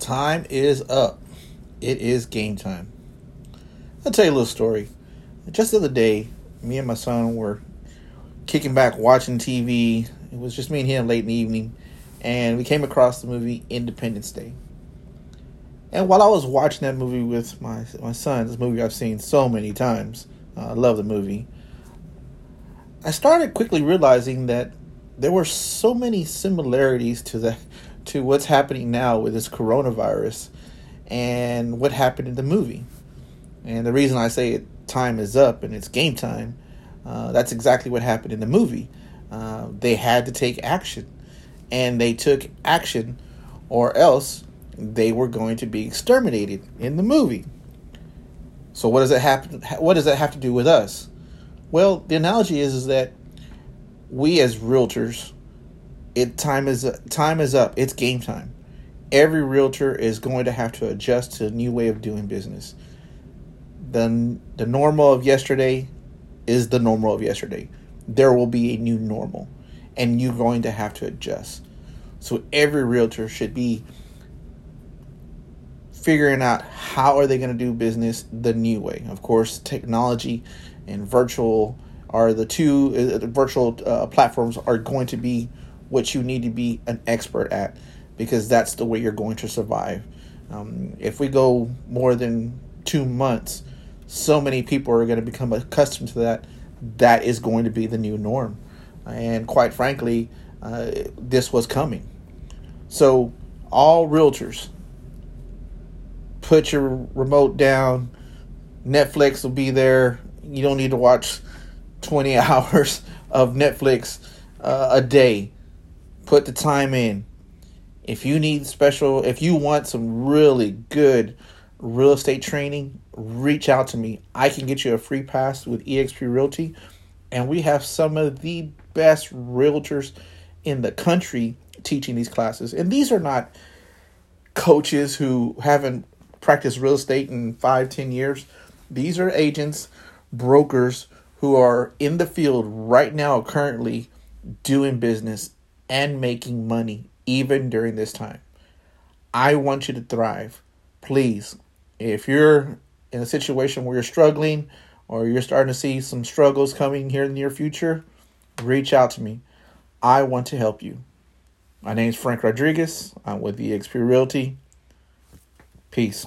Time is up. It is game time. I'll tell you a little story. Just the other day, me and my son were kicking back watching TV. It was just me and him late in the evening, and we came across the movie Independence Day. And while I was watching that movie with my my son, this movie I've seen so many times, uh, I love the movie. I started quickly realizing that there were so many similarities to the to what's happening now with this coronavirus and what happened in the movie. And the reason I say it, time is up and it's game time, uh, that's exactly what happened in the movie. Uh, they had to take action, and they took action, or else they were going to be exterminated in the movie. So what does that happen? What does that have to do with us? Well, the analogy is, is that we as realtors, it time is time is up. It's game time. Every realtor is going to have to adjust to a new way of doing business. The the normal of yesterday is the normal of yesterday. There will be a new normal, and you're going to have to adjust. So every realtor should be figuring out how are they going to do business the new way. Of course, technology and virtual are the two uh, virtual uh, platforms are going to be what you need to be an expert at because that's the way you're going to survive. Um, if we go more than two months, so many people are going to become accustomed to that. That is going to be the new norm. And quite frankly, uh, this was coming. So, all realtors, put your remote down. Netflix will be there. You don't need to watch 20 hours of Netflix uh, a day. Put the time in. If you need special, if you want some really good real estate training, reach out to me. I can get you a free pass with eXp Realty. And we have some of the best realtors in the country teaching these classes. And these are not coaches who haven't practiced real estate in five, ten years. These are agents, brokers who are in the field right now, currently doing business and making money, even during this time. I want you to thrive. Please, if you're in a situation where you're struggling or you're starting to see some struggles coming here in the near future, reach out to me. I want to help you. My name is Frank Rodriguez. I'm with eXp Realty. Peace.